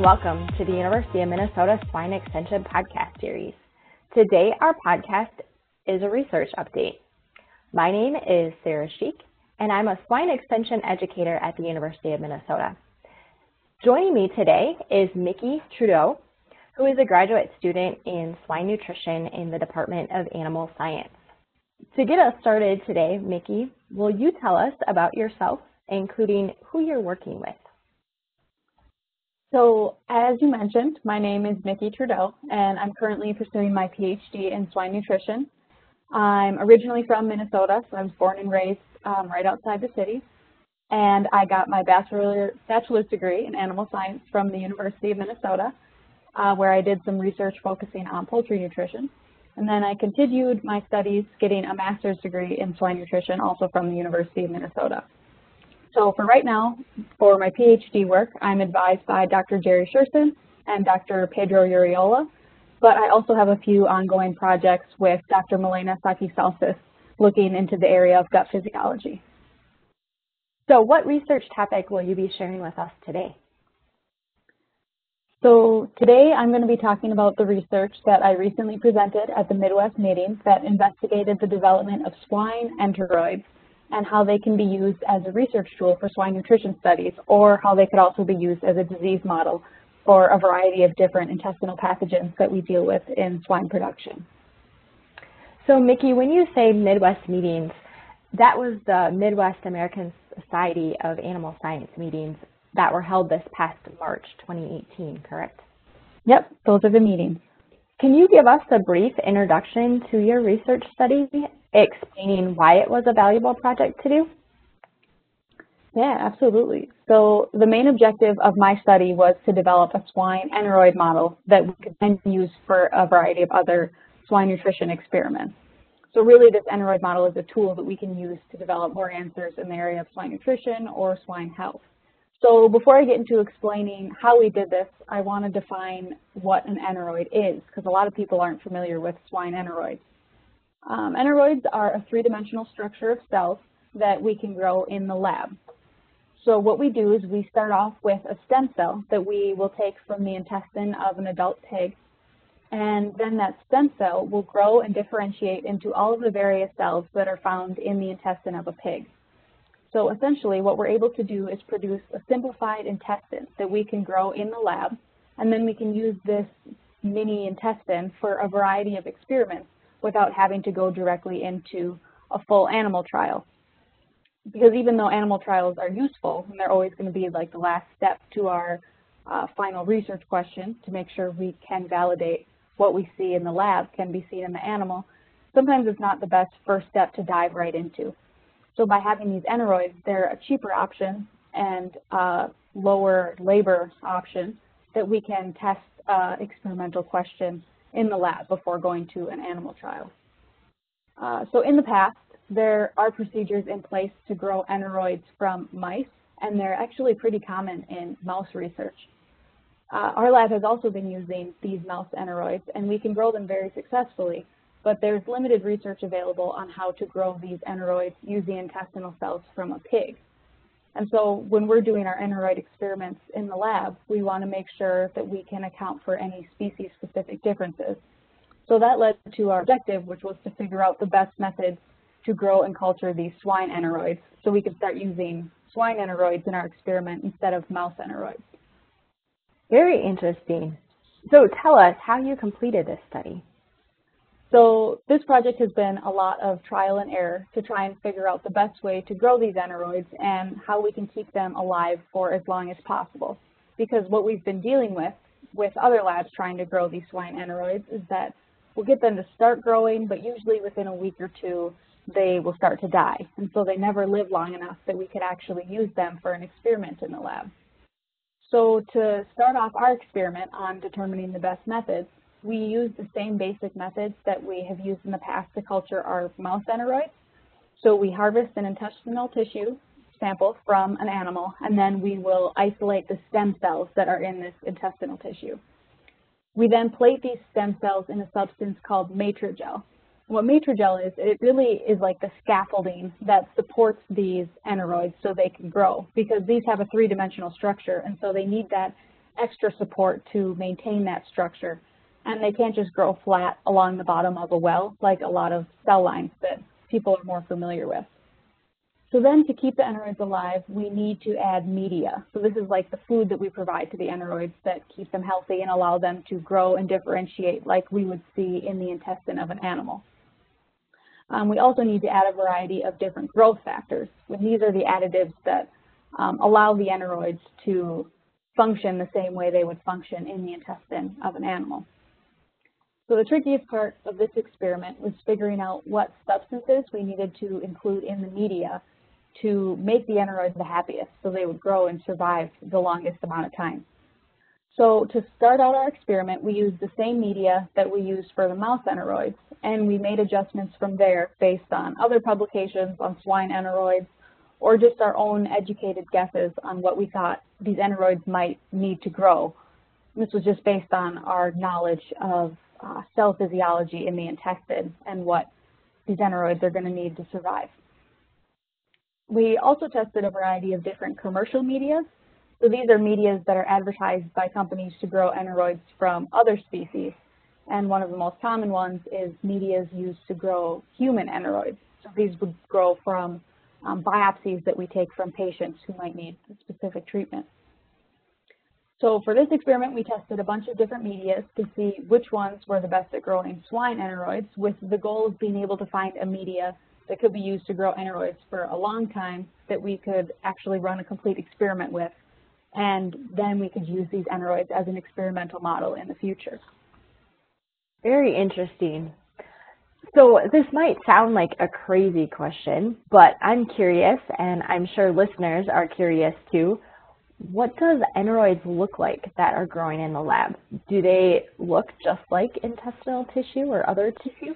and welcome to the University of Minnesota Swine Extension podcast series. Today, our podcast is a research update. My name is Sarah Schieck, and I'm a swine extension educator at the University of Minnesota. Joining me today is Mickey Trudeau, who is a graduate student in swine nutrition in the Department of Animal Science. To get us started today, Mickey, will you tell us about yourself, including who you're working with? So as you mentioned, my name is Mickey Trudeau, and I'm currently pursuing my PhD in swine nutrition. I'm originally from Minnesota, so I was born and raised um, right outside the city. And I got my bachelor, bachelor's degree in animal science from the University of Minnesota, uh, where I did some research focusing on poultry nutrition. And then I continued my studies getting a master's degree in swine nutrition, also from the University of Minnesota. So for right now, for my PhD work, I'm advised by Dr. Jerry Shurson and Dr. Pedro Urriola, but I also have a few ongoing projects with Dr. Milena Saqui-Salces looking into the area of gut physiology. So what research topic will you be sharing with us today? So today I'm going to be talking about the research that I recently presented at the Midwest meeting that investigated the development of swine enteroids and how they can be used as a research tool for swine nutrition studies, or how they could also be used as a disease model for a variety of different intestinal pathogens that we deal with in swine production. So Mickey, when you say Midwest meetings, that was the Midwest American Society of Animal Science meetings that were held this past March 2018, correct? Yep, those are the meetings. Can you give us a brief introduction to your research study explaining why it was a valuable project to do? Yeah, absolutely. So the main objective of my study was to develop a swine enteroid model that we could then use for a variety of other swine nutrition experiments. So really this enteroid model is a tool that we can use to develop more answers in the area of swine nutrition or swine health. So before I get into explaining how we did this, I want to define what an enteroid is, because a lot of people aren't familiar with swine enteroids. Um, enteroids are a three-dimensional structure of cells that we can grow in the lab. So what we do is we start off with a stem cell that we will take from the intestine of an adult pig, and then that stem cell will grow and differentiate into all of the various cells that are found in the intestine of a pig. So essentially what we're able to do is produce a simplified intestine that we can grow in the lab, and then we can use this mini intestine for a variety of experiments without having to go directly into a full animal trial. Because even though animal trials are useful, and they're always going to be like the last step to our uh, final research question to make sure we can validate what we see in the lab can be seen in the animal, sometimes it's not the best first step to dive right into. So by having these enteroids, they're a cheaper option and uh, lower labor option that we can test uh, experimental questions in the lab before going to an animal trial. Uh, so in the past, there are procedures in place to grow enteroids from mice, and they're actually pretty common in mouse research. Uh, our lab has also been using these mouse enteroids, and we can grow them very successfully, but there's limited research available on how to grow these enteroids using intestinal cells from a pig. And so when we're doing our enteroid experiments in the lab, we want to make sure that we can account for any species-specific differences. So that led to our objective, which was to figure out the best methods to grow and culture these swine enteroids so we could start using swine enteroids in our experiment instead of mouse enteroids. Very interesting. So tell us how you completed this study. So this project has been a lot of trial and error to try and figure out the best way to grow these enteroids and how we can keep them alive for as long as possible. Because what we've been dealing with, with other labs trying to grow these swine enteroids, is that we'll get them to start growing, but usually within a week or two, they will start to die. And so they never live long enough that we could actually use them for an experiment in the lab. So to start off our experiment on determining the best methods, we use the same basic methods that we have used in the past to culture our mouse enteroids. So we harvest an intestinal tissue sample from an animal, and then we will isolate the stem cells that are in this intestinal tissue. We then plate these stem cells in a substance called matrigel. What matrigel is, it really is like the scaffolding that supports these enteroids so they can grow because these have a three-dimensional structure and so they need that extra support to maintain that structure. And they can't just grow flat along the bottom of a well like a lot of cell lines that people are more familiar with. So then to keep the enteroids alive, we need to add media. So this is like the food that we provide to the enteroids that keep them healthy and allow them to grow and differentiate like we would see in the intestine of an animal. Um, we also need to add a variety of different growth factors. And these are the additives that um, allow the enteroids to function the same way they would function in the intestine of an animal. So the trickiest part of this experiment was figuring out what substances we needed to include in the media to make the enteroids the happiest so they would grow and survive the longest amount of time. So to start out our experiment, we used the same media that we used for the mouse enteroids, and we made adjustments from there based on other publications on swine enteroids, or just our own educated guesses on what we thought these enteroids might need to grow. This was just based on our knowledge of uh, cell physiology in the intestine and what these enteroids are going to need to survive. We also tested a variety of different commercial media. So these are medias that are advertised by companies to grow enteroids from other species. And one of the most common ones is medias used to grow human enteroids. So these would grow from um, biopsies that we take from patients who might need specific treatment. So for this experiment, we tested a bunch of different medias to see which ones were the best at growing swine enteroids with the goal of being able to find a media that could be used to grow enteroids for a long time that we could actually run a complete experiment with. And then we could use these enteroids as an experimental model in the future. Very interesting. So this might sound like a crazy question, but I'm curious, and I'm sure listeners are curious too. What does enteroids look like that are growing in the lab? Do they look just like intestinal tissue or other tissue?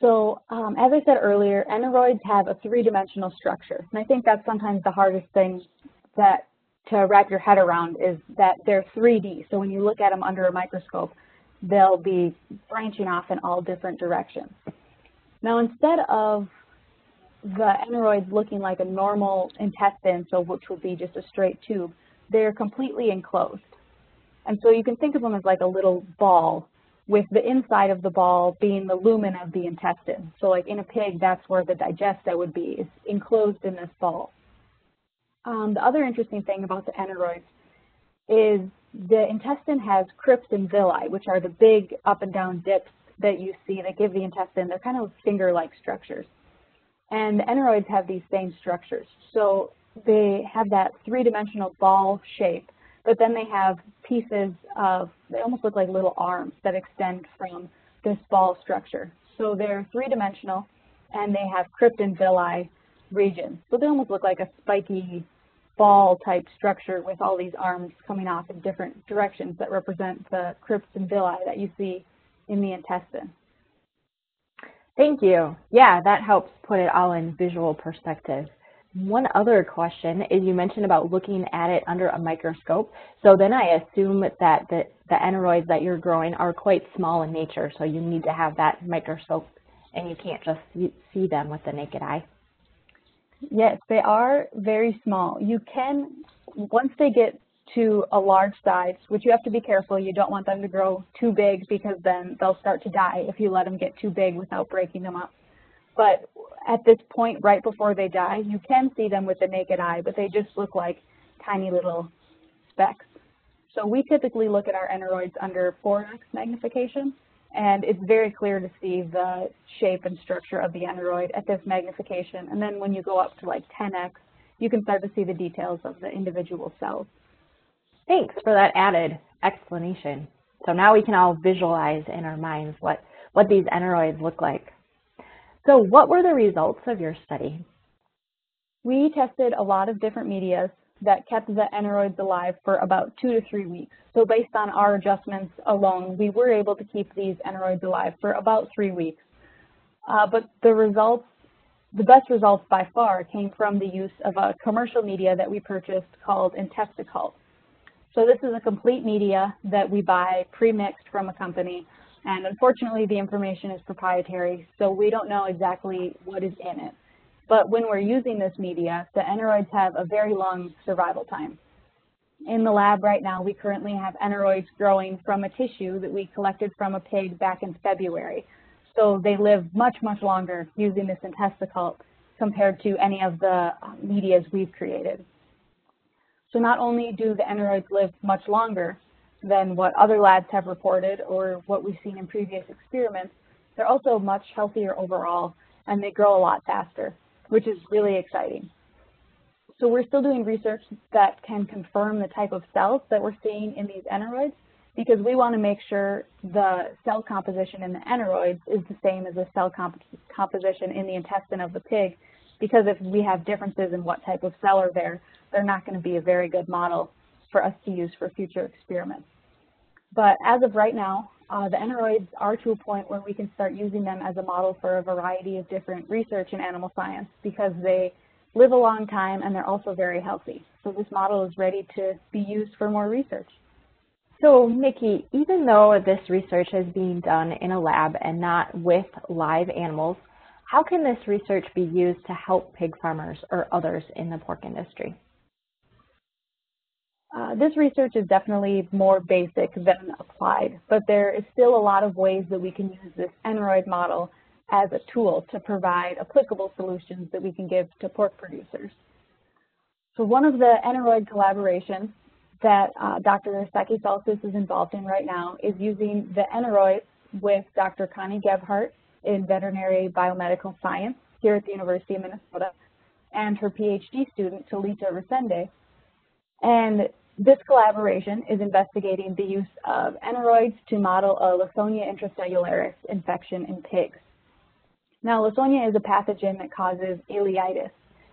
So um, as I said earlier, enteroids have a three-dimensional structure. And I think that's sometimes the hardest thing that to wrap your head around is that they're 3D. So when you look at them under a microscope, they'll be branching off in all different directions. Now instead of the enteroids looking like a normal intestine, so which would be just a straight tube, they're completely enclosed. And so you can think of them as like a little ball with the inside of the ball being the lumen of the intestine. So like in a pig, that's where the digesta would be, it's enclosed in this ball. Um, the other interesting thing about the enteroids is the intestine has crypts and villi, which are the big up and down dips that you see that give the intestine, they're kind of finger-like structures. And the enteroids have these same structures. So they have that three-dimensional ball shape but then they have pieces of, they almost look like little arms that extend from this ball structure. So they're three-dimensional, and they have crypt and villi regions. So they almost look like a spiky ball-type structure with all these arms coming off in different directions that represent the crypts and villi that you see in the intestine. Thank you. Yeah, that helps put it all in visual perspective. One other question is you mentioned about looking at it under a microscope. So then I assume that the, the enteroids that you're growing are quite small in nature, so you need to have that microscope and you can't just see them with the naked eye. Yes, they are very small. You can, once they get to a large size, which you have to be careful, you don't want them to grow too big because then they'll start to die if you let them get too big without breaking them up. But at this point, right before they die, you can see them with the naked eye, but they just look like tiny little specks. So we typically look at our enteroids under 4x magnification, and it's very clear to see the shape and structure of the enteroid at this magnification. And then when you go up to like 10x, you can start to see the details of the individual cells. Thanks for that added explanation. So now we can all visualize in our minds what, what these enteroids look like. So what were the results of your study? We tested a lot of different medias that kept the enteroids alive for about two to three weeks. So based on our adjustments alone, we were able to keep these enteroids alive for about three weeks. Uh, but the results, the best results by far came from the use of a commercial media that we purchased called IntestiCult. So this is a complete media that we buy pre-mixed from a company and unfortunately, the information is proprietary, so we don't know exactly what is in it. But when we're using this media, the enteroids have a very long survival time. In the lab right now, we currently have enteroids growing from a tissue that we collected from a pig back in February. So they live much, much longer using this IntestiCult compared to any of the uh, medias we've created. So not only do the enteroids live much longer than what other labs have reported or what we've seen in previous experiments, they're also much healthier overall and they grow a lot faster, which is really exciting. So we're still doing research that can confirm the type of cells that we're seeing in these enteroids because we want to make sure the cell composition in the enteroids is the same as the cell comp composition in the intestine of the pig because if we have differences in what type of cell are there, they're not going to be a very good model for us to use for future experiments. But as of right now, uh, the enteroids are to a point where we can start using them as a model for a variety of different research in animal science because they live a long time and they're also very healthy. So this model is ready to be used for more research. So Nikki, even though this research is being done in a lab and not with live animals, how can this research be used to help pig farmers or others in the pork industry? Uh, this research is definitely more basic than applied, but there is still a lot of ways that we can use this enteroid model as a tool to provide applicable solutions that we can give to pork producers. So one of the enteroid collaborations that uh, Dr. Saqui-Salces is involved in right now is using the enteroids with Dr. Connie Gebhart in veterinary biomedical science here at the University of Minnesota and her PhD student, Talita Resende, and this collaboration is investigating the use of enteroids to model a Lawsonia intracellularis infection in pigs. Now, Lawsonia is a pathogen that causes ileitis,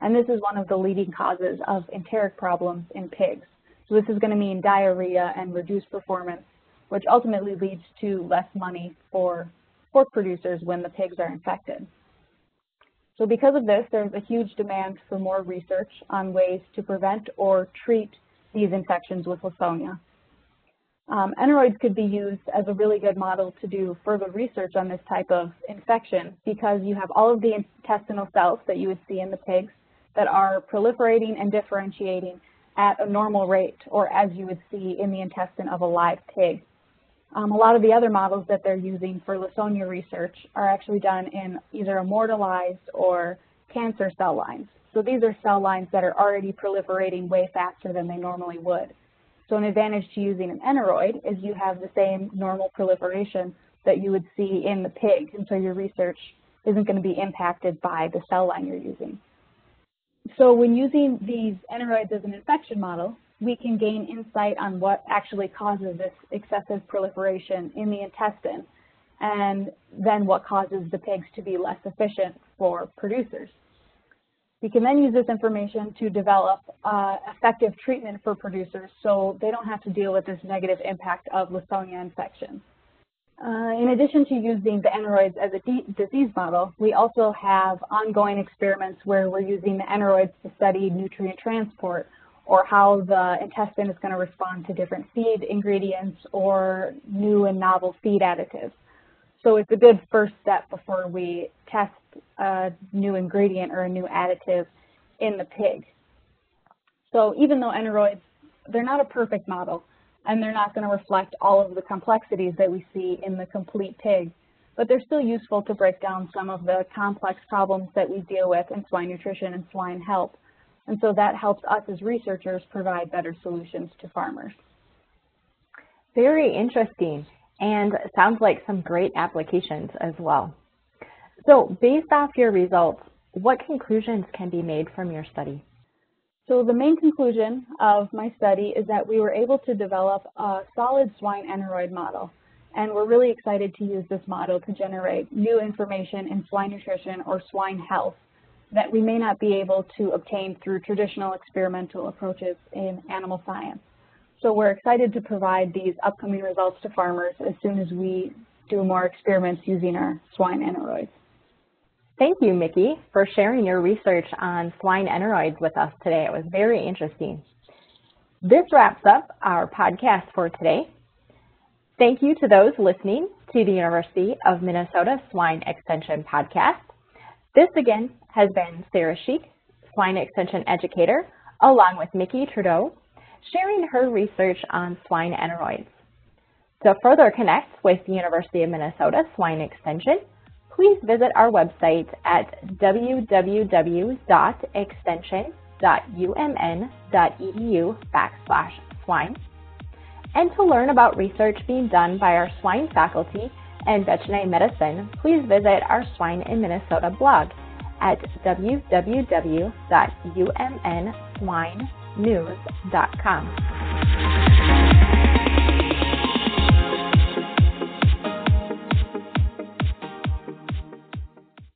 and this is one of the leading causes of enteric problems in pigs. So this is going to mean diarrhea and reduced performance, which ultimately leads to less money for pork producers when the pigs are infected. So because of this, there's a huge demand for more research on ways to prevent or treat these infections with Lawsonia. Um, enteroids could be used as a really good model to do further research on this type of infection because you have all of the intestinal cells that you would see in the pigs that are proliferating and differentiating at a normal rate or as you would see in the intestine of a live pig. Um, a lot of the other models that they're using for Lawsonia research are actually done in either immortalized or cancer cell lines. So these are cell lines that are already proliferating way faster than they normally would. So an advantage to using an enteroid is you have the same normal proliferation that you would see in the pig, and so your research isn't going to be impacted by the cell line you're using. So when using these enteroids as an infection model, we can gain insight on what actually causes this excessive proliferation in the intestine and then what causes the pigs to be less efficient for producers. We can then use this information to develop uh, effective treatment for producers so they don't have to deal with this negative impact of Lawsonia infection. Uh, in addition to using the enteroids as a disease model, we also have ongoing experiments where we're using the enteroids to study nutrient transport or how the intestine is going to respond to different feed ingredients or new and novel feed additives. So it's a good first step before we test a new ingredient or a new additive in the pig. So even though enteroids, they're not a perfect model, and they're not going to reflect all of the complexities that we see in the complete pig, but they're still useful to break down some of the complex problems that we deal with in swine nutrition and swine health and so that helps us as researchers provide better solutions to farmers. Very interesting and sounds like some great applications as well. So based off your results, what conclusions can be made from your study? So the main conclusion of my study is that we were able to develop a solid swine enteroid model. And we're really excited to use this model to generate new information in swine nutrition or swine health that we may not be able to obtain through traditional experimental approaches in animal science. So we're excited to provide these upcoming results to farmers as soon as we do more experiments using our swine enteroids. Thank you, Mickey, for sharing your research on swine enteroids with us today. It was very interesting. This wraps up our podcast for today. Thank you to those listening to the University of Minnesota Swine Extension podcast. This again has been Sarah Schieck, Swine Extension Educator, along with Mickey Trudeau, sharing her research on swine enteroids. To further connect with the University of Minnesota Swine Extension, please visit our website at www.extension.umn.edu backslash swine. And to learn about research being done by our swine faculty and veterinary medicine, please visit our Swine in Minnesota blog at www.umnswinenews.com.